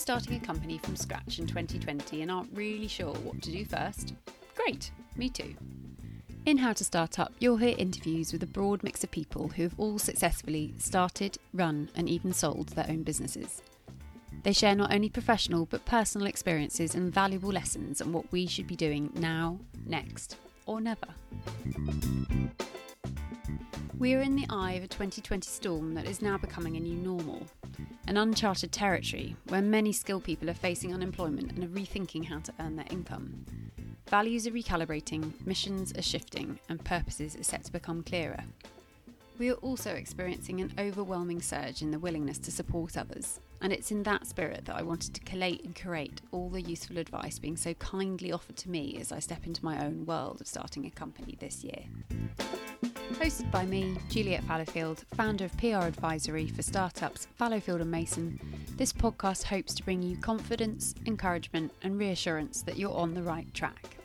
starting a company from scratch in 2020 and aren't really sure what to do first? Great, me too. In How to Start Up, you'll hear interviews with a broad mix of people who have all successfully started, run, and even sold their own businesses. They share not only professional but personal experiences and valuable lessons on what we should be doing now, next, or never. We are in the eye of a 2020 storm that is now becoming a new normal, an uncharted territory where many skilled people are facing unemployment and are rethinking how to earn their income. Values are recalibrating, missions are shifting, and purposes are set to become clearer. We are also experiencing an overwhelming surge in the willingness to support others, and it's in that spirit that I wanted to collate and curate all the useful advice being so kindly offered to me as I step into my own world of starting a company this year. Hosted by me, Juliet Fallowfield, founder of PR advisory for startups Fallowfield and Mason, this podcast hopes to bring you confidence, encouragement, and reassurance that you're on the right track.